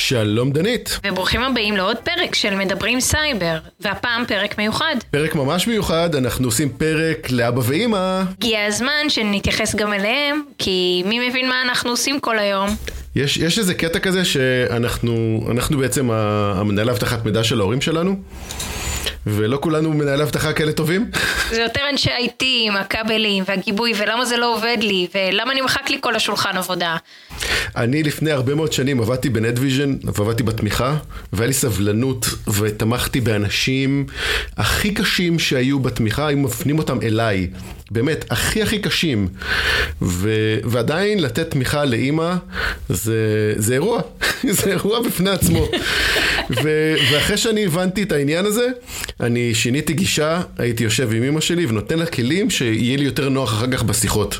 שלום דנית. וברוכים הבאים לעוד פרק של מדברים סייבר, והפעם פרק מיוחד. פרק ממש מיוחד, אנחנו עושים פרק לאבא ואימא. הגיע הזמן שנתייחס גם אליהם, כי מי מבין מה אנחנו עושים כל היום? יש, יש איזה קטע כזה שאנחנו אנחנו בעצם המנהל אבטחת מידע של ההורים שלנו. ולא כולנו מנהלי אבטחה כאלה טובים. זה יותר אנשי IT עם הכבלים והגיבוי, ולמה זה לא עובד לי, ולמה נמחק לי כל השולחן עבודה. אני לפני הרבה מאוד שנים עבדתי בנטוויז'ן, ועבדתי בתמיכה, והיה לי סבלנות, ותמכתי באנשים הכי קשים שהיו בתמיכה, היו מפנים אותם אליי. באמת, הכי הכי קשים. ו... ועדיין לתת תמיכה לאימא זה, זה אירוע, זה אירוע בפני עצמו. ו... ואחרי שאני הבנתי את העניין הזה, אני שיניתי גישה, הייתי יושב עם אימא שלי ונותן לה כלים שיהיה לי יותר נוח אחר כך בשיחות.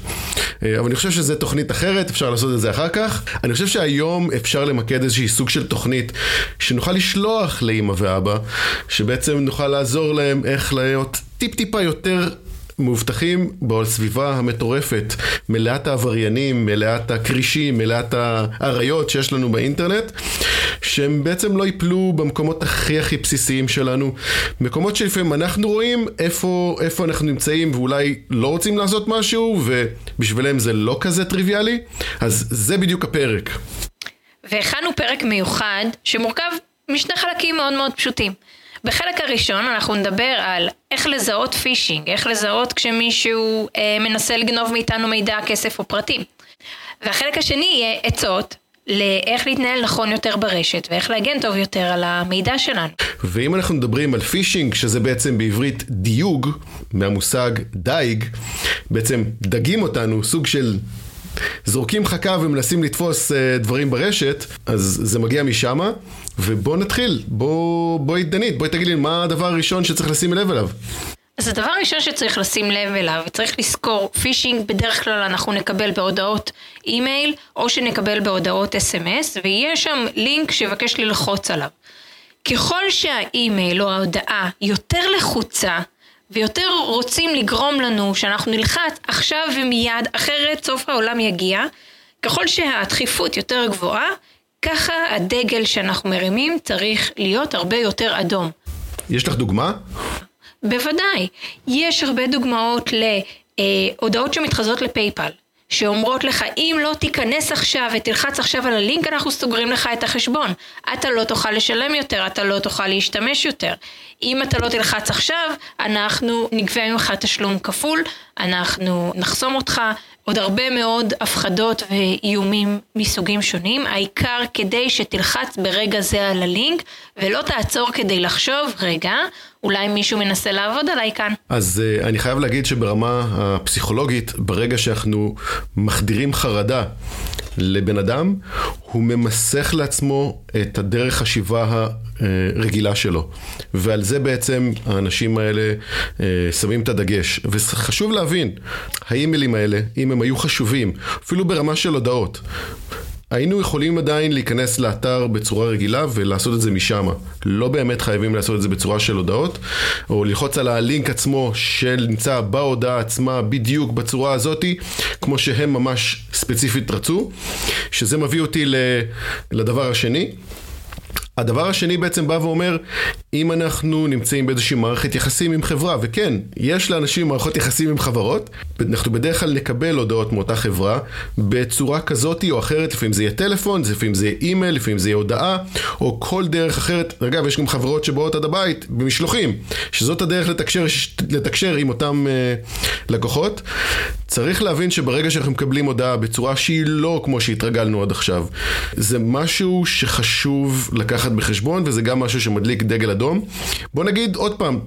אה, אבל אני חושב שזו תוכנית אחרת, אפשר לעשות את זה אחר כך. אני חושב שהיום אפשר למקד איזושהי סוג של תוכנית שנוכל לשלוח לאימא ואבא, שבעצם נוכל לעזור להם איך להיות טיפ-טיפה יותר מאובטחים בסביבה המטורפת, מלאת העבריינים, מלאת הכרישים, מלאת האריות שיש לנו באינטרנט, שהם בעצם לא ייפלו במקומות הכי הכי בסיסיים שלנו, מקומות שלפעמים אנחנו רואים איפה, איפה אנחנו נמצאים ואולי לא רוצים לעשות משהו ובשבילם זה לא כזה טריוויאלי, אז זה בדיוק הפרק. והכנו פרק מיוחד שמורכב משני חלקים מאוד מאוד פשוטים. בחלק הראשון אנחנו נדבר על איך לזהות פישינג, איך לזהות כשמישהו אה, מנסה לגנוב מאיתנו מידע, כסף או פרטים. והחלק השני יהיה עצות לאיך להתנהל נכון יותר ברשת ואיך להגן טוב יותר על המידע שלנו. ואם אנחנו מדברים על פישינג, שזה בעצם בעברית דיוג, מהמושג דייג, בעצם דגים אותנו, סוג של זורקים חכה ומנסים לתפוס אה, דברים ברשת, אז זה מגיע משמה, ובוא נתחיל. בוא, בואי דנית, בואי תגידי לי מה הדבר הראשון שצריך לשים לב אליו. אז הדבר הראשון שצריך לשים לב אליו, וצריך לזכור, פישינג בדרך כלל אנחנו נקבל בהודעות אימייל, או שנקבל בהודעות אס.אם.אס, ויהיה שם לינק שיבקש ללחוץ עליו. ככל שהאימייל או ההודעה יותר לחוצה, ויותר רוצים לגרום לנו שאנחנו נלחץ עכשיו ומיד, אחרת סוף העולם יגיע. ככל שהדחיפות יותר גבוהה, ככה הדגל שאנחנו מרימים צריך להיות הרבה יותר אדום. יש לך דוגמה? בוודאי. יש הרבה דוגמאות להודעות שמתחזות לפייפל. שאומרות לך, אם לא תיכנס עכשיו ותלחץ עכשיו על הלינק, אנחנו סוגרים לך את החשבון. אתה לא תוכל לשלם יותר, אתה לא תוכל להשתמש יותר. אם אתה לא תלחץ עכשיו, אנחנו נגבה ממך תשלום כפול, אנחנו נחסום אותך, עוד הרבה מאוד הפחדות ואיומים מסוגים שונים, העיקר כדי שתלחץ ברגע זה על הלינק ולא תעצור כדי לחשוב, רגע, אולי מישהו מנסה לעבוד עליי כאן. אז uh, אני חייב להגיד שברמה הפסיכולוגית, ברגע שאנחנו מחדירים חרדה לבן אדם, הוא ממסך לעצמו את הדרך חשיבה הרגילה שלו. ועל זה בעצם האנשים האלה uh, שמים את הדגש. וחשוב להבין, האימיילים האלה, אם הם היו חשובים, אפילו ברמה של הודעות, היינו יכולים עדיין להיכנס לאתר בצורה רגילה ולעשות את זה משם. לא באמת חייבים לעשות את זה בצורה של הודעות, או ללחוץ על הלינק עצמו שנמצא בהודעה עצמה בדיוק בצורה הזאתי, כמו שהם ממש ספציפית רצו, שזה מביא אותי לדבר השני. הדבר השני בעצם בא ואומר, אם אנחנו נמצאים באיזושהי מערכת יחסים עם חברה, וכן, יש לאנשים מערכות יחסים עם חברות, אנחנו בדרך כלל נקבל הודעות מאותה חברה בצורה כזאת או אחרת, לפעמים זה יהיה טלפון, לפעמים זה יהיה אימייל, לפעמים זה יהיה הודעה, או כל דרך אחרת. אגב, יש גם חברות שבאות עד הבית במשלוחים, שזאת הדרך לתקשר, לתקשר עם אותם uh, לקוחות. צריך להבין שברגע שאנחנו מקבלים הודעה בצורה שהיא לא כמו שהתרגלנו עד עכשיו, זה משהו שחשוב לקחת בחשבון, וזה גם משהו שמדליק דגל אדום. בוא נגיד עוד פעם,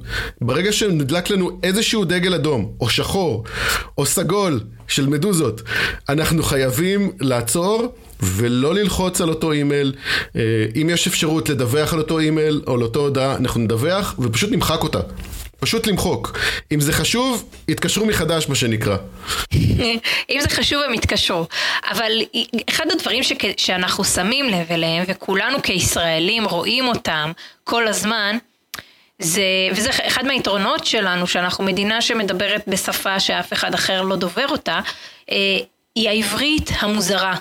ברגע שנדלק לנו איזשהו דגל אדום, או שחור, או סגול של מדוזות, אנחנו חייבים לעצור. ולא ללחוץ על אותו אימייל. אה, אם יש אפשרות לדווח על אותו אימייל או על אותו הודעה, אנחנו נדווח ופשוט נמחק אותה. פשוט למחוק. אם זה חשוב, יתקשרו מחדש, מה שנקרא. אם זה חשוב, הם יתקשרו. אבל אחד הדברים שכ... שאנחנו שמים לב אליהם, וכולנו כישראלים רואים אותם כל הזמן, זה, וזה אחד מהיתרונות שלנו, שאנחנו מדינה שמדברת בשפה שאף אחד אחר לא דובר אותה, אה, היא העברית המוזרה.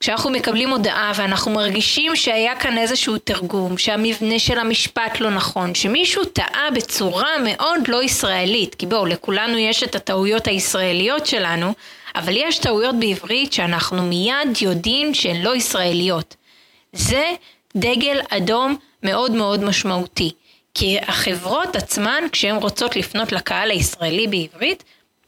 כשאנחנו מקבלים הודעה ואנחנו מרגישים שהיה כאן איזשהו תרגום, שהמבנה של המשפט לא נכון, שמישהו טעה בצורה מאוד לא ישראלית, כי בואו, לכולנו יש את הטעויות הישראליות שלנו, אבל יש טעויות בעברית שאנחנו מיד יודעים שהן לא ישראליות. זה דגל אדום מאוד מאוד משמעותי. כי החברות עצמן, כשהן רוצות לפנות לקהל הישראלי בעברית,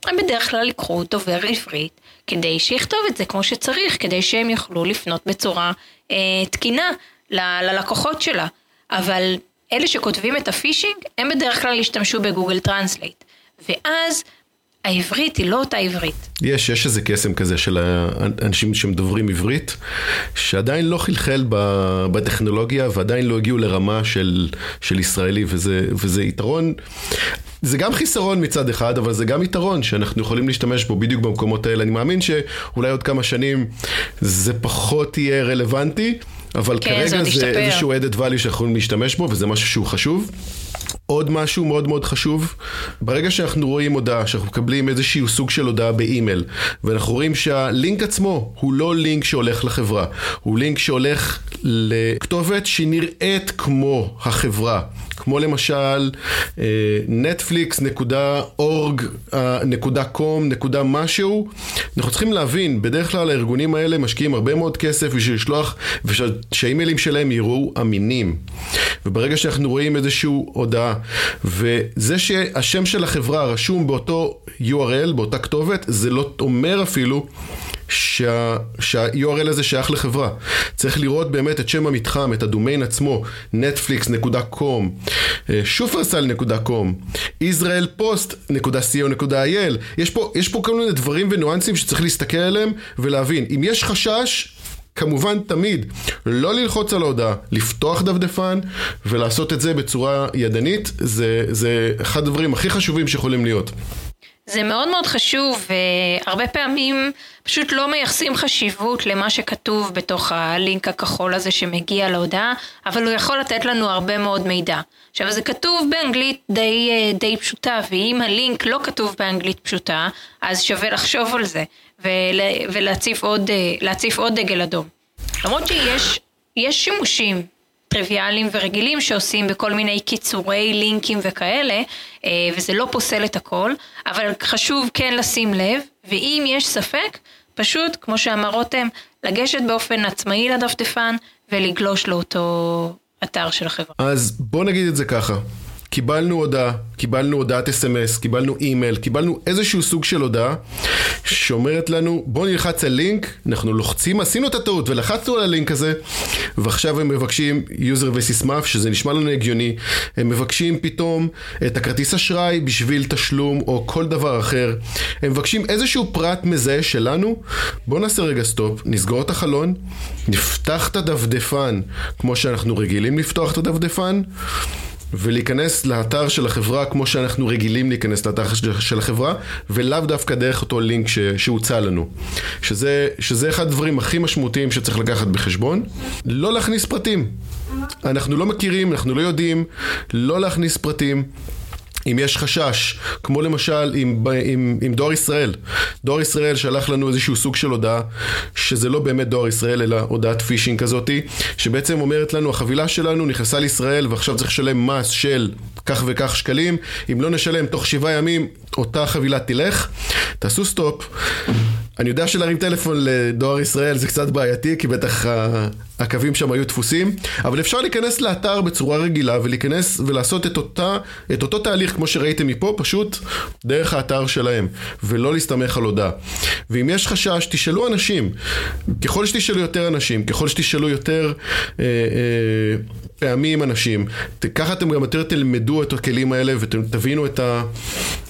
הם בדרך כלל יקחו דובר עברית כדי שיכתוב את זה כמו שצריך, כדי שהם יוכלו לפנות בצורה אה, תקינה ל- ללקוחות שלה. אבל אלה שכותבים את הפישינג, הם בדרך כלל ישתמשו ב Google Translate. ואז העברית היא לא אותה עברית. יש, יש איזה קסם כזה של האנשים שמדברים עברית, שעדיין לא חלחל בטכנולוגיה ועדיין לא הגיעו לרמה של, של ישראלי, וזה, וזה יתרון. זה גם חיסרון מצד אחד, אבל זה גם יתרון שאנחנו יכולים להשתמש בו בדיוק במקומות האלה. אני מאמין שאולי עוד כמה שנים זה פחות יהיה רלוונטי, אבל כן, כרגע זה, זה איזשהו added value שיכולים להשתמש בו, וזה משהו שהוא חשוב. עוד משהו מאוד מאוד חשוב, ברגע שאנחנו רואים הודעה, שאנחנו מקבלים איזשהו סוג של הודעה באימייל, ואנחנו רואים שהלינק עצמו הוא לא לינק שהולך לחברה, הוא לינק שהולך לכתובת שנראית כמו החברה. כמו למשל netflix.org.com. משהו. אנחנו צריכים להבין, בדרך כלל הארגונים האלה משקיעים הרבה מאוד כסף בשביל לשלוח, ושהאימיילים שלהם יראו אמינים. וברגע שאנחנו רואים איזושהי הודעה, וזה שהשם של החברה רשום באותו URL, באותה כתובת, זה לא אומר אפילו שה, שה-URL הזה שייך לחברה. צריך לראות באמת את שם המתחם, את הדומיין עצמו, netflix.com, שופרסל.com, israelpost.co.il. יש פה, יש פה כל מיני דברים וניואנסים שצריך להסתכל עליהם ולהבין. אם יש חשש, כמובן תמיד לא ללחוץ על ההודעה, לפתוח דפדפן ולעשות את זה בצורה ידנית, זה, זה אחד הדברים הכי חשובים שיכולים להיות. זה מאוד מאוד חשוב, והרבה פעמים פשוט לא מייחסים חשיבות למה שכתוב בתוך הלינק הכחול הזה שמגיע להודעה, אבל הוא יכול לתת לנו הרבה מאוד מידע. עכשיו זה כתוב באנגלית די, די פשוטה, ואם הלינק לא כתוב באנגלית פשוטה, אז שווה לחשוב על זה, ולהציף עוד, עוד דגל אדום. למרות שיש שימושים טריוויאליים ורגילים שעושים בכל מיני קיצורי לינקים וכאלה, אה, וזה לא פוסל את הכל, אבל חשוב כן לשים לב, ואם יש ספק, פשוט, כמו שאמר רותם, לגשת באופן עצמאי לדפדפן ולגלוש לאותו אתר של החברה. אז בוא נגיד את זה ככה. קיבלנו הודעה, קיבלנו הודעת אס.אם.אס, קיבלנו אימייל, קיבלנו איזשהו סוג של הודעה שאומרת לנו בוא נלחץ על לינק, אנחנו לוחצים, עשינו את הטעות ולחצנו על הלינק הזה. ועכשיו הם מבקשים user וסיסמה שזה נשמע לנו הגיוני, הם מבקשים פתאום את הכרטיס אשראי בשביל תשלום או כל דבר אחר, הם מבקשים איזשהו פרט מזהה שלנו, בוא נעשה רגע סטופ, נסגור את החלון, נפתח את הדפדפן כמו שאנחנו רגילים לפתוח את הדפדפן ולהיכנס לאתר של החברה כמו שאנחנו רגילים להיכנס לאתר של החברה, ולאו דווקא דרך אותו לינק שהוצע לנו. שזה, שזה אחד הדברים הכי משמעותיים שצריך לקחת בחשבון. לא להכניס פרטים. אנחנו לא מכירים, אנחנו לא יודעים, לא להכניס פרטים. אם יש חשש, כמו למשל עם, עם, עם דואר ישראל. דואר ישראל שלח לנו איזשהו סוג של הודעה, שזה לא באמת דואר ישראל, אלא הודעת פישינג כזאתי, שבעצם אומרת לנו, החבילה שלנו נכנסה לישראל ועכשיו צריך לשלם מס של כך וכך שקלים, אם לא נשלם תוך שבעה ימים, אותה חבילה תלך. תעשו סטופ. אני יודע שלהרים טלפון לדואר ישראל זה קצת בעייתי, כי בטח הקווים שם היו תפוסים, אבל אפשר להיכנס לאתר בצורה רגילה ולהיכנס ולעשות את, אותה, את אותו תהליך כמו שראיתם מפה, פשוט דרך האתר שלהם, ולא להסתמך על הודעה. ואם יש חשש, תשאלו אנשים. ככל שתשאלו יותר אנשים, ככל שתשאלו יותר... אה, אה, פעמים אנשים, ככה אתם גם יותר תלמדו את הכלים האלה ותבינו את, ה,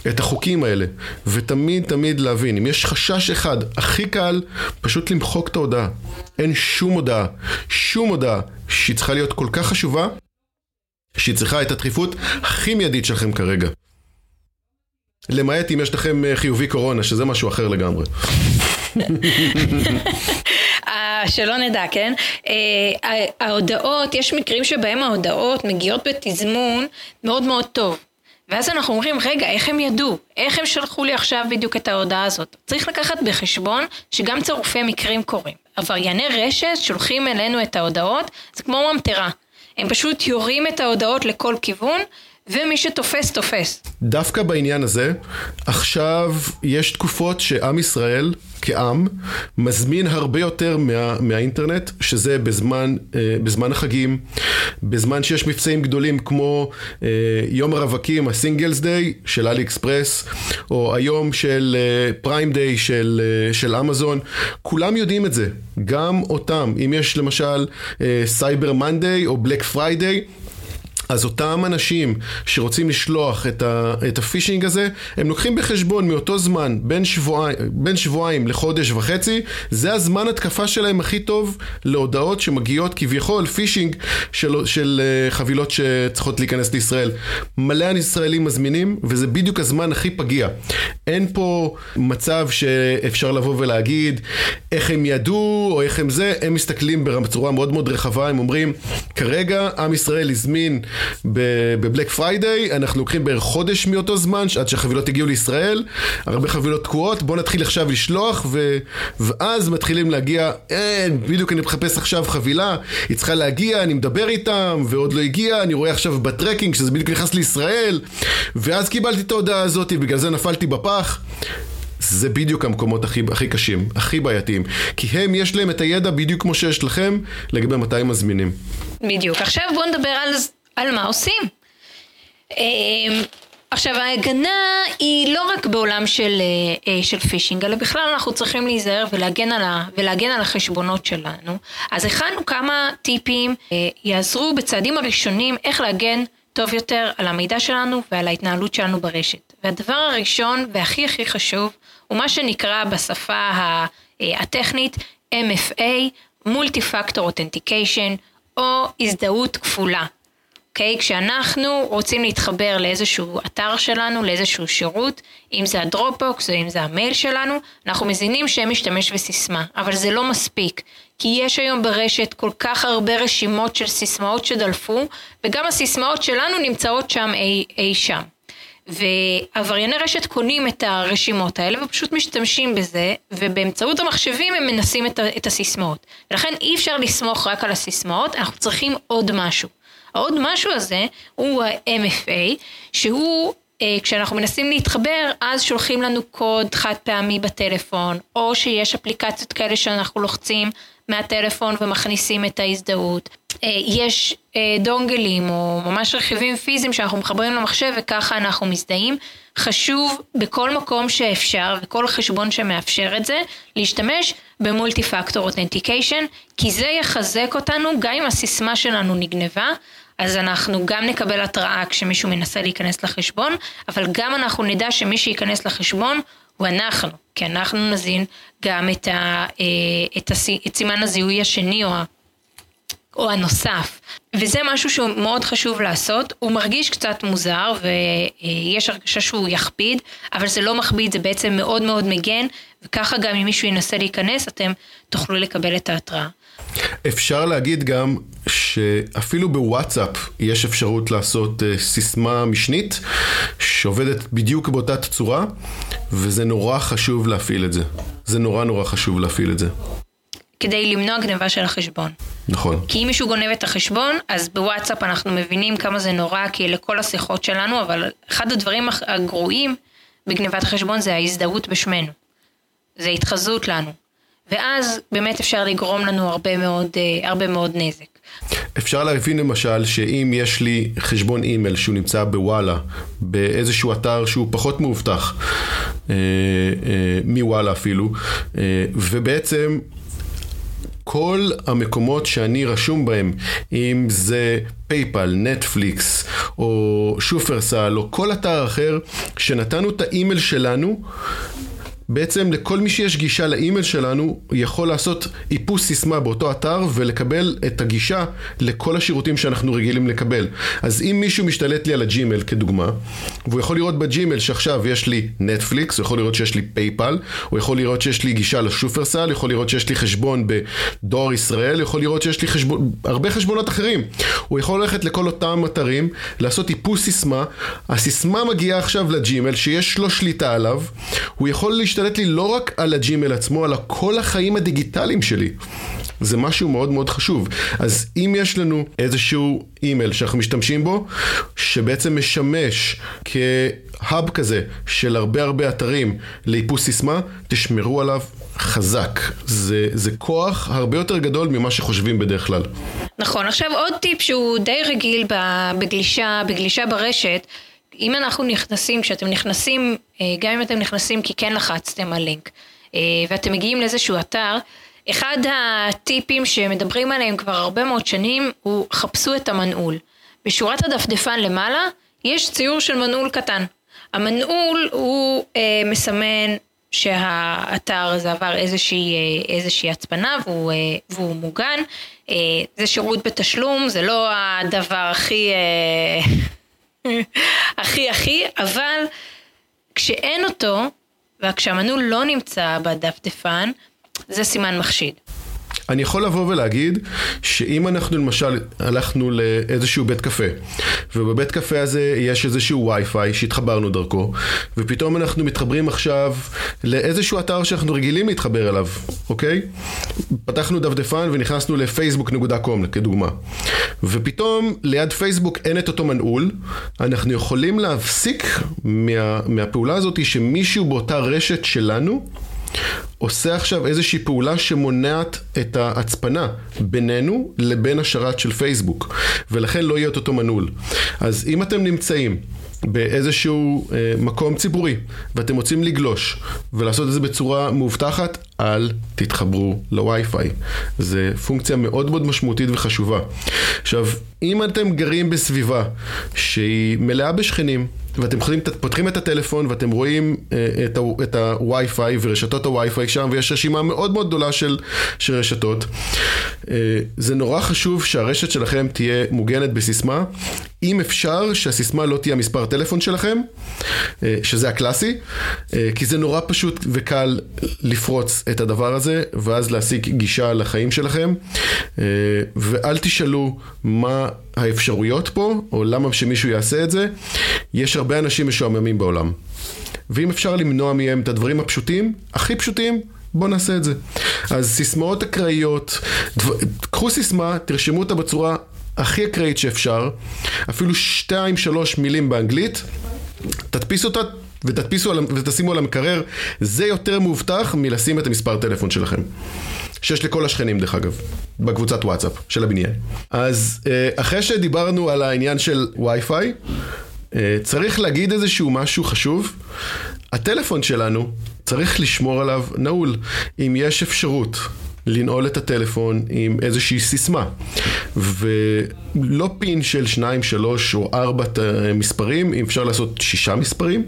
את החוקים האלה. ותמיד תמיד להבין, אם יש חשש אחד, הכי קל, פשוט למחוק את ההודעה. אין שום הודעה, שום הודעה שהיא צריכה להיות כל כך חשובה, שהיא צריכה את הדחיפות הכי מיידית שלכם כרגע. למעט אם יש לכם אה, חיובי קורונה, שזה משהו אחר לגמרי. שלא נדע, כן? ההודעות, יש מקרים שבהם ההודעות מגיעות בתזמון מאוד מאוד טוב. ואז אנחנו אומרים, רגע, איך הם ידעו? איך הם שלחו לי עכשיו בדיוק את ההודעה הזאת? צריך לקחת בחשבון שגם צירופי מקרים קורים. עברייני רשת שולחים אלינו את ההודעות, זה כמו ממטרה. הם פשוט יורים את ההודעות לכל כיוון, ומי שתופס, תופס. דווקא בעניין הזה, עכשיו יש תקופות שעם ישראל, כעם, מזמין הרבה יותר מה, מהאינטרנט, שזה בזמן, אה, בזמן החגים, בזמן שיש מבצעים גדולים כמו אה, יום הרווקים, הסינגלס דיי של אלי אקספרס, או היום של פריים אה, דיי של, אה, של אמזון, כולם יודעים את זה, גם אותם, אם יש למשל Cyber Monday או Black Friday, אז אותם אנשים שרוצים לשלוח את, ה, את הפישינג הזה, הם לוקחים בחשבון מאותו זמן, בין, שבועי, בין שבועיים לחודש וחצי, זה הזמן התקפה שלהם הכי טוב להודעות שמגיעות כביכול פישינג של, של אה, חבילות שצריכות להיכנס לישראל. מלא ישראלים מזמינים, וזה בדיוק הזמן הכי פגיע. אין פה מצב שאפשר לבוא ולהגיד איך הם ידעו או איך הם זה, הם מסתכלים בצורה מאוד מאוד רחבה, הם אומרים, כרגע עם ישראל הזמין ב Black Friday, אנחנו לוקחים בערך חודש מאותו זמן עד שהחבילות הגיעו לישראל, הרבה חבילות תקועות, בואו נתחיל עכשיו לשלוח ו... ואז מתחילים להגיע, אין, בדיוק אני מחפש עכשיו חבילה, היא צריכה להגיע, אני מדבר איתם ועוד לא הגיע, אני רואה עכשיו ב tracking שזה בדיוק נכנס לישראל ואז קיבלתי את ההודעה הזאת, בגלל זה נפלתי בפח. זה בדיוק המקומות הכי, הכי קשים, הכי בעייתיים. כי הם, יש להם את הידע בדיוק כמו שיש לכם, לגבי מתי הם מזמינים. בדיוק. עכשיו בואו נדבר על על מה עושים. אמ, עכשיו ההגנה היא לא רק בעולם של, אה, אה, של פישינג, אלא בכלל אנחנו צריכים להיזהר ולהגן על, ה, ולהגן על החשבונות שלנו. אז הכנו כמה טיפים, אה, יעזרו בצעדים הראשונים איך להגן טוב יותר על המידע שלנו ועל ההתנהלות שלנו ברשת. והדבר הראשון והכי הכי חשוב הוא מה שנקרא בשפה הטכנית MFA, Multi-Factor Authentication, או הזדהות כפולה. אוקיי? Okay, כשאנחנו רוצים להתחבר לאיזשהו אתר שלנו, לאיזשהו שירות, אם זה הדרופבוקס או אם זה המייל שלנו, אנחנו מזינים שם משתמש וסיסמה, אבל זה לא מספיק. כי יש היום ברשת כל כך הרבה רשימות של סיסמאות שדלפו, וגם הסיסמאות שלנו נמצאות שם אי, אי שם. ועברייני רשת קונים את הרשימות האלה ופשוט משתמשים בזה, ובאמצעות המחשבים הם מנסים את, את הסיסמאות. ולכן אי אפשר לסמוך רק על הסיסמאות, אנחנו צריכים עוד משהו. העוד משהו הזה הוא ה-MFA, שהוא אה, כשאנחנו מנסים להתחבר, אז שולחים לנו קוד חד פעמי בטלפון, או שיש אפליקציות כאלה שאנחנו לוחצים מהטלפון ומכניסים את ההזדהות. אה, יש אה, דונגלים או ממש רכיבים פיזיים שאנחנו מחברים למחשב וככה אנחנו מזדהים. חשוב בכל מקום שאפשר וכל חשבון שמאפשר את זה, להשתמש במולטי פקטור אותנטיקיישן, כי זה יחזק אותנו גם אם הסיסמה שלנו נגנבה. אז אנחנו גם נקבל התראה כשמישהו מנסה להיכנס לחשבון, אבל גם אנחנו נדע שמי שייכנס לחשבון הוא אנחנו, כי אנחנו נזין גם את, ה, אה, את, הסי, את סימן הזיהוי השני או, ה, או הנוסף. וזה משהו שהוא מאוד חשוב לעשות, הוא מרגיש קצת מוזר ויש הרגשה שהוא יכביד, אבל זה לא מכביד, זה בעצם מאוד מאוד מגן, וככה גם אם מישהו ינסה להיכנס, אתם תוכלו לקבל את ההתראה. אפשר להגיד גם שאפילו בוואטסאפ יש אפשרות לעשות uh, סיסמה משנית שעובדת בדיוק באותה צורה וזה נורא חשוב להפעיל את זה. זה נורא נורא חשוב להפעיל את זה. כדי למנוע גניבה של החשבון. נכון. כי אם מישהו גונב את החשבון, אז בוואטסאפ אנחנו מבינים כמה זה נורא, כי לכל השיחות שלנו, אבל אחד הדברים הגרועים בגניבת החשבון זה ההזדהות בשמנו. זה התחזות לנו. ואז באמת אפשר לגרום לנו הרבה מאוד, אה, הרבה מאוד נזק. אפשר להבין למשל שאם יש לי חשבון אימייל שהוא נמצא בוואלה, באיזשהו אתר שהוא פחות מאובטח, אה, אה, מוואלה אפילו, אה, ובעצם כל המקומות שאני רשום בהם, אם זה PayPal, Netflix, או שופרסל, או כל אתר אחר, שנתנו את האימייל שלנו, בעצם לכל מי שיש גישה לאימייל שלנו, יכול לעשות איפוס סיסמה באותו אתר ולקבל את הגישה לכל השירותים שאנחנו רגילים לקבל. אז אם מישהו משתלט לי על הג'ימייל כדוגמה, והוא יכול לראות בג'ימייל שעכשיו יש לי נטפליקס, הוא יכול לראות שיש לי PayPal, הוא יכול לראות שיש לי גישה לשופרסל, יכול לראות שיש לי חשבון בדואר ישראל, יכול לראות שיש לי חשבון, הרבה חשבונות אחרים. הוא יכול ללכת לכל אותם אתרים, לעשות איפוס סיסמה, הסיסמה מגיעה עכשיו לג'ימייל שיש לו שליטה עליו, הוא יכול להשתלט לי לא רק על הג'ימייל עצמו, אלא כל החיים הדיגיטליים שלי. זה משהו מאוד מאוד חשוב. אז אם יש לנו איזשהו אימייל שאנחנו משתמשים בו, שבעצם משמש כהאב כזה של הרבה הרבה אתרים לאיפוס סיסמה, תשמרו עליו חזק. זה, זה כוח הרבה יותר גדול ממה שחושבים בדרך כלל. נכון, עכשיו עוד טיפ שהוא די רגיל בגלישה, בגלישה ברשת, אם אנחנו נכנסים, כשאתם נכנסים, גם אם אתם נכנסים כי כן לחצתם על לינק, אה, ואתם מגיעים לאיזשהו אתר, אחד הטיפים שמדברים עליהם כבר הרבה מאוד שנים הוא חפשו את המנעול. בשורת הדפדפן למעלה יש ציור של מנעול קטן. המנעול הוא אה, מסמן שהאתר הזה עבר איזושהי, אה, איזושהי הצפנה והוא, אה, והוא מוגן. אה, זה שירות בתשלום, זה לא הדבר הכי... אה, הכי הכי, אבל כשאין אותו, וכשהמנעול לא נמצא בדפדפן, זה סימן מחשיד. אני יכול לבוא ולהגיד שאם אנחנו למשל הלכנו לאיזשהו בית קפה ובבית קפה הזה יש איזשהו וי-פיי שהתחברנו דרכו ופתאום אנחנו מתחברים עכשיו לאיזשהו אתר שאנחנו רגילים להתחבר אליו, אוקיי? פתחנו דפדפן ונכנסנו לפייסבוק.com כדוגמה ופתאום ליד פייסבוק אין את אותו מנעול אנחנו יכולים להפסיק מה, מהפעולה הזאת שמישהו באותה רשת שלנו עושה עכשיו איזושהי פעולה שמונעת את ההצפנה בינינו לבין השרת של פייסבוק, ולכן לא יהיה את אותו מנעול. אז אם אתם נמצאים באיזשהו אה, מקום ציבורי ואתם רוצים לגלוש ולעשות את זה בצורה מאובטחת, אל תתחברו לווי-פיי. זו פונקציה מאוד מאוד משמעותית וחשובה. עכשיו, אם אתם גרים בסביבה שהיא מלאה בשכנים, ואתם פותחים את הטלפון ואתם רואים אה, את הווי-פיי ורשתות הווי-פיי שם ויש רשימה מאוד מאוד גדולה של, של רשתות. אה, זה נורא חשוב שהרשת שלכם תהיה מוגנת בסיסמה. אם אפשר שהסיסמה לא תהיה המספר טלפון שלכם, אה, שזה הקלאסי, כי זה נורא פשוט וקל לפרוץ את הדבר הזה ואז להשיג גישה לחיים שלכם. ואל תשאלו מה האפשרויות פה, או למה שמישהו יעשה את זה. יש הרבה אנשים משועממים בעולם. ואם אפשר למנוע מהם את הדברים הפשוטים, הכי פשוטים, בואו נעשה את זה. אז סיסמאות אקראיות, דבר... קחו סיסמה, תרשמו אותה בצורה הכי אקראית שאפשר, אפילו שתיים שלוש מילים באנגלית, תדפיסו אותה ותדפיסו ותשימו על המקרר, זה יותר מאובטח מלשים את המספר טלפון שלכם. שיש לכל השכנים דרך אגב, בקבוצת וואטסאפ של הבניין. אז אה, אחרי שדיברנו על העניין של וי-פיי, אה, צריך להגיד איזשהו משהו חשוב. הטלפון שלנו, צריך לשמור עליו נעול. אם יש אפשרות לנעול את הטלפון עם איזושהי סיסמה. ולא פין של שניים, שלוש או ארבע מספרים, אם אפשר לעשות שישה מספרים.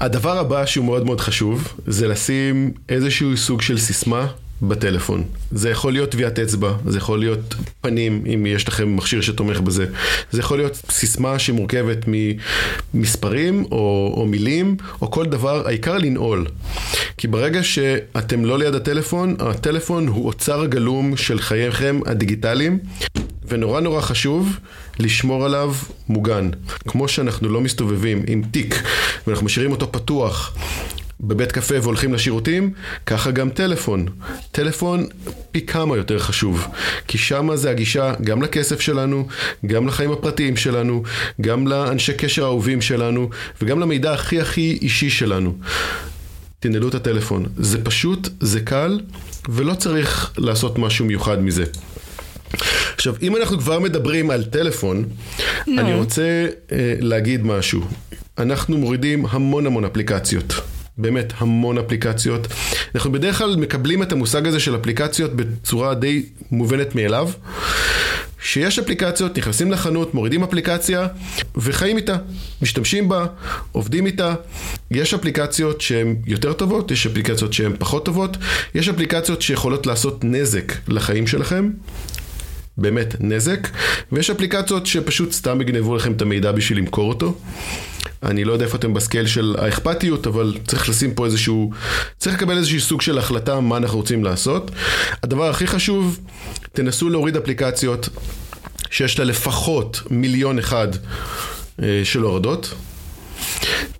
הדבר הבא שהוא מאוד מאוד חשוב, זה לשים איזשהו סוג של סיסמה בטלפון. זה יכול להיות טביעת אצבע, זה יכול להיות פנים, אם יש לכם מכשיר שתומך בזה. זה יכול להיות סיסמה שמורכבת ממספרים או, או מילים, או כל דבר, העיקר לנעול. כי ברגע שאתם לא ליד הטלפון, הטלפון הוא אוצר הגלום של חייכם הדיגיטליים. ונורא נורא חשוב לשמור עליו מוגן. כמו שאנחנו לא מסתובבים עם תיק ואנחנו משאירים אותו פתוח בבית קפה והולכים לשירותים, ככה גם טלפון. טלפון פי כמה יותר חשוב, כי שמה זה הגישה גם לכסף שלנו, גם לחיים הפרטיים שלנו, גם לאנשי קשר האהובים שלנו, וגם למידע הכי הכי אישי שלנו. תנעלו את הטלפון. זה פשוט, זה קל, ולא צריך לעשות משהו מיוחד מזה. עכשיו, אם אנחנו כבר מדברים על טלפון, no. אני רוצה אה, להגיד משהו. אנחנו מורידים המון המון אפליקציות. באמת המון אפליקציות. אנחנו בדרך כלל מקבלים את המושג הזה של אפליקציות בצורה די מובנת מאליו. שיש אפליקציות, נכנסים לחנות, מורידים אפליקציה וחיים איתה, משתמשים בה, עובדים איתה, יש אפליקציות שהן יותר טובות, יש אפליקציות שהן פחות טובות, יש אפליקציות שיכולות לעשות נזק לחיים שלכם, באמת נזק, ויש אפליקציות שפשוט סתם יגנבו לכם את המידע בשביל למכור אותו. אני לא יודע איפה אתם בסקייל של האכפתיות, אבל צריך לשים פה איזשהו, צריך לקבל איזשהו סוג של החלטה מה אנחנו רוצים לעשות. הדבר הכי חשוב, תנסו להוריד אפליקציות שיש לה לפחות מיליון אחד אה, של הורדות.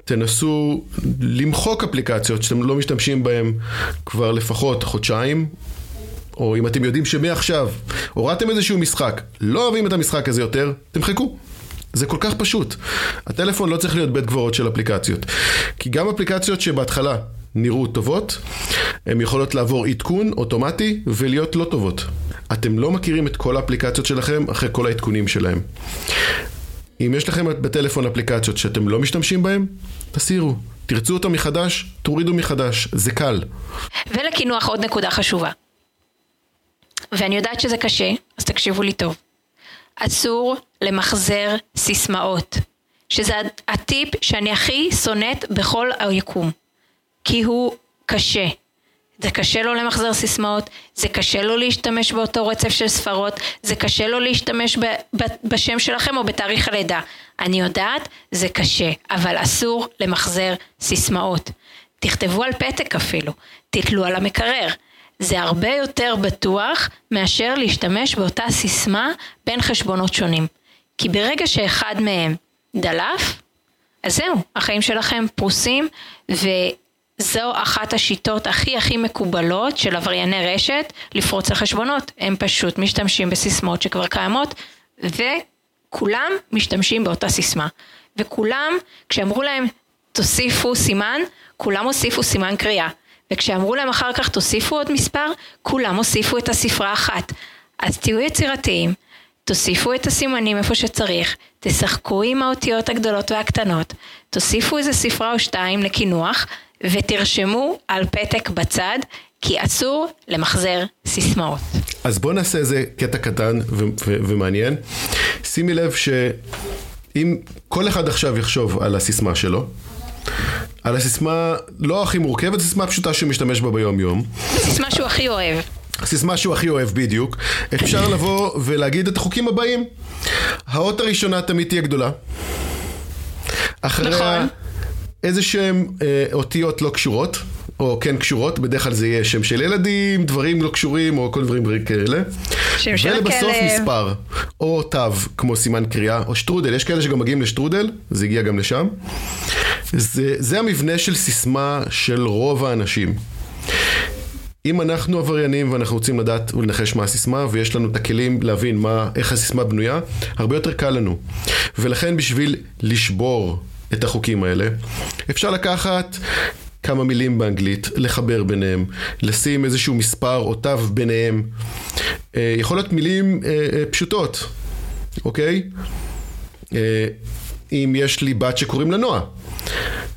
תנסו למחוק אפליקציות שאתם לא משתמשים בהן כבר לפחות חודשיים, או אם אתם יודעים שמעכשיו הורדתם איזשהו משחק, לא אוהבים את המשחק הזה יותר, תמחקו. זה כל כך פשוט. הטלפון לא צריך להיות בית גברות של אפליקציות. כי גם אפליקציות שבהתחלה נראו טובות, הן יכולות לעבור עדכון אוטומטי ולהיות לא טובות. אתם לא מכירים את כל האפליקציות שלכם אחרי כל העדכונים שלהם. אם יש לכם בטלפון אפליקציות שאתם לא משתמשים בהן, תסירו. תרצו אותם מחדש, תורידו מחדש, זה קל. ולקינוח עוד נקודה חשובה. ואני יודעת שזה קשה, אז תקשיבו לי טוב. אסור למחזר סיסמאות, שזה הטיפ שאני הכי שונאת בכל היקום, כי הוא קשה. זה קשה לו למחזר סיסמאות, זה קשה לו להשתמש באותו רצף של ספרות, זה קשה לו להשתמש ב, ב, בשם שלכם או בתאריך הלידה. אני יודעת, זה קשה, אבל אסור למחזר סיסמאות. תכתבו על פתק אפילו, תתלו על המקרר. זה הרבה יותר בטוח מאשר להשתמש באותה סיסמה בין חשבונות שונים. כי ברגע שאחד מהם דלף, אז זהו, החיים שלכם פרוסים, וזו אחת השיטות הכי הכי מקובלות של עברייני רשת לפרוץ לחשבונות. הם פשוט משתמשים בסיסמאות שכבר קיימות, וכולם משתמשים באותה סיסמה. וכולם, כשאמרו להם תוסיפו סימן, כולם הוסיפו סימן קריאה. וכשאמרו להם אחר כך תוסיפו עוד מספר, כולם הוסיפו את הספרה אחת. אז תהיו יצירתיים, תוסיפו את הסימנים איפה שצריך, תשחקו עם האותיות הגדולות והקטנות, תוסיפו איזה ספרה או שתיים לקינוח, ותרשמו על פתק בצד, כי אסור למחזר סיסמאות. אז בואו נעשה איזה קטע קטן ו- ו- ומעניין. שימי לב שאם כל אחד עכשיו יחשוב על הסיסמה שלו, על הסיסמה לא הכי מורכבת, סיסמה פשוטה שהוא משתמש בה ביום יום. סיסמה שהוא הכי אוהב. סיסמה שהוא הכי אוהב בדיוק. אפשר לבוא ולהגיד את החוקים הבאים. האות הראשונה תמיד תהיה גדולה. אחריה נכון. איזה שהם אה, אותיות לא קשורות. או כן קשורות, בדרך כלל זה יהיה שם של ילדים, דברים לא קשורים, או כל דברים כאלה. שם של ולבסוף הכלב. מספר, או תו, כמו סימן קריאה, או שטרודל, יש כאלה שגם מגיעים לשטרודל, זה הגיע גם לשם. זה, זה המבנה של סיסמה של רוב האנשים. אם אנחנו עבריינים ואנחנו רוצים לדעת ולנחש מה הסיסמה ויש לנו את הכלים להבין מה, איך הסיסמה בנויה, הרבה יותר קל לנו. ולכן בשביל לשבור את החוקים האלה, אפשר לקחת כמה מילים באנגלית, לחבר ביניהם, לשים איזשהו מספר או תו ביניהם. אה, יכול להיות מילים אה, אה, פשוטות, אוקיי? אם יש לי בת שקוראים לה נועה.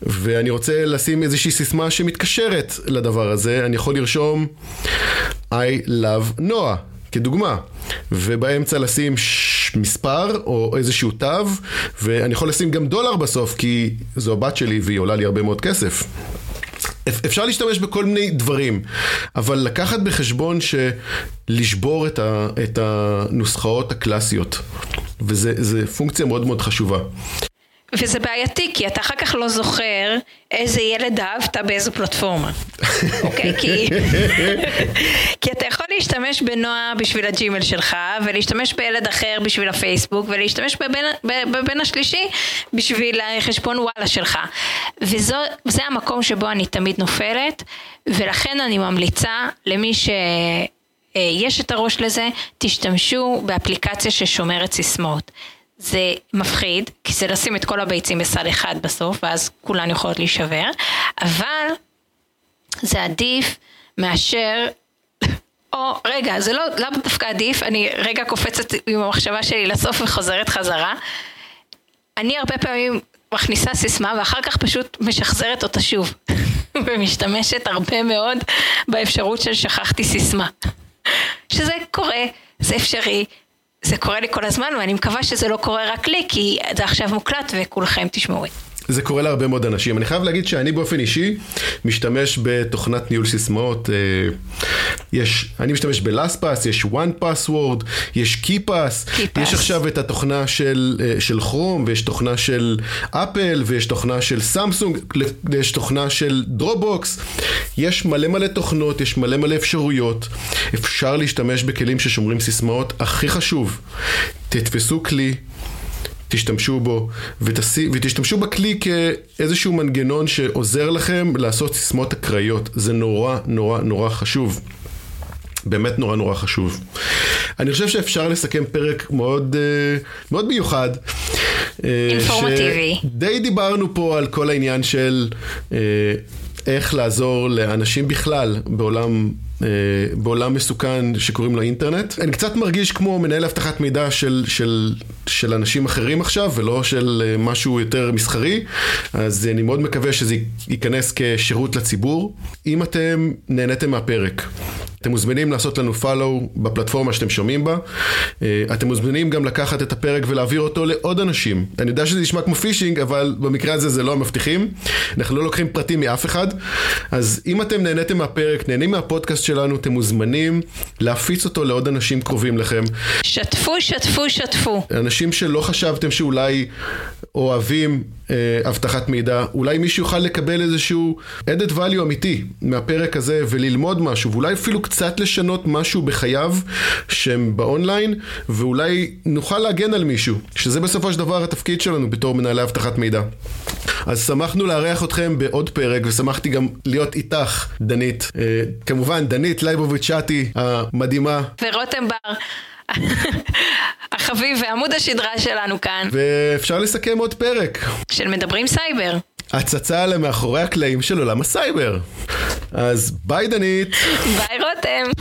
ואני רוצה לשים איזושהי סיסמה שמתקשרת לדבר הזה, אני יכול לרשום I love נועה, כדוגמה. ובאמצע לשים ש- מספר או איזשהו תו, ואני יכול לשים גם דולר בסוף, כי זו הבת שלי והיא עולה לי הרבה מאוד כסף. אפ- אפשר להשתמש בכל מיני דברים, אבל לקחת בחשבון שלשבור את, ה, את הנוסחאות הקלאסיות, וזו פונקציה מאוד מאוד חשובה. וזה בעייתי, כי אתה אחר כך לא זוכר איזה ילד אהבת באיזו פלטפורמה. אוקיי? כי... כי אתה יכול להשתמש בנועה בשביל הג'ימל שלך, ולהשתמש בילד אחר בשביל הפייסבוק, ולהשתמש בבן, בבן השלישי בשביל החשבון וואלה שלך. וזה המקום שבו אני תמיד נופלת, ולכן אני ממליצה למי ש... אה, יש את הראש לזה, תשתמשו באפליקציה ששומרת סיסמאות. זה מפחיד, כי זה לשים את כל הביצים בסל אחד בסוף, ואז כולן יכולות להישבר, אבל זה עדיף מאשר... או, רגע, זה לא, לא דווקא עדיף, אני רגע קופצת עם המחשבה שלי לסוף וחוזרת חזרה. אני הרבה פעמים מכניסה סיסמה ואחר כך פשוט משחזרת אותה שוב. ומשתמשת הרבה מאוד באפשרות של שכחתי סיסמה. שזה קורה, זה אפשרי, זה קורה לי כל הזמן ואני מקווה שזה לא קורה רק לי כי זה עכשיו מוקלט וכולכם תשמעו את זה. זה קורה להרבה מאוד אנשים. אני חייב להגיד שאני באופן אישי משתמש בתוכנת ניהול סיסמאות. אה, יש, אני משתמש ב LastPass, יש one password, יש KeyPass. יש עכשיו את התוכנה של, אה, של כרום, ויש תוכנה של אפל, ויש תוכנה של סמסונג, יש תוכנה של דרופבוקס. יש מלא מלא תוכנות, יש מלא מלא אפשרויות. אפשר להשתמש בכלים ששומרים סיסמאות. הכי חשוב, תתפסו כלי. תשתמשו בו, ותסי, ותשתמשו בכלי כאיזשהו מנגנון שעוזר לכם לעשות סיסמאות אקראיות. זה נורא נורא נורא חשוב. באמת נורא נורא חשוב. אני חושב שאפשר לסכם פרק מאוד, אה, מאוד מיוחד. אה, אינפורמטיבי. די דיברנו פה על כל העניין של אה, איך לעזור לאנשים בכלל בעולם, בעולם מסוכן שקוראים לו אינטרנט. אני קצת מרגיש כמו מנהל אבטחת מידע של, של, של אנשים אחרים עכשיו, ולא של אה, משהו יותר מסחרי, אז אני מאוד מקווה שזה ייכנס כשירות לציבור. אם אתם נהניתם מהפרק, אתם מוזמנים לעשות לנו follow בפלטפורמה שאתם שומעים בה. אה, אתם מוזמנים גם לקחת את הפרק ולהעביר אותו לעוד אנשים. אני יודע שזה נשמע כמו פישינג, אבל במקרה הזה זה לא המבטיחים. אנחנו לא לוקחים פרטים מאף אחד. אז אם אתם נהניתם מהפרק, נהנים מהפודקאסט שלנו, אתם מוזמנים להפיץ אותו לעוד אנשים קרובים לכם. שתפו, שתפו, שתפו. אנשים שלא חשבתם שאולי אוהבים אבטחת מידע, אולי מישהו יוכל לקבל איזשהו added value אמיתי מהפרק הזה וללמוד משהו, ואולי אפילו קצת לשנות משהו בחייו שהם באונליין, ואולי נוכל להגן על מישהו, שזה בסופו של דבר התפקיד שלנו בתור מנהלי אבטחת מידע. אז שמחנו לארח אתכם בעוד פרק, ושמחתי גם להיות איתך, דנית. אה, כמובן, דנית לייבוביץ'-שטי המדהימה. ורותם בר, החביב ועמוד השדרה שלנו כאן, ואפשר לסכם עוד פרק. של מדברים סייבר. הצצה למאחורי הקלעים של עולם הסייבר. אז ביי דנית. ביי רותם.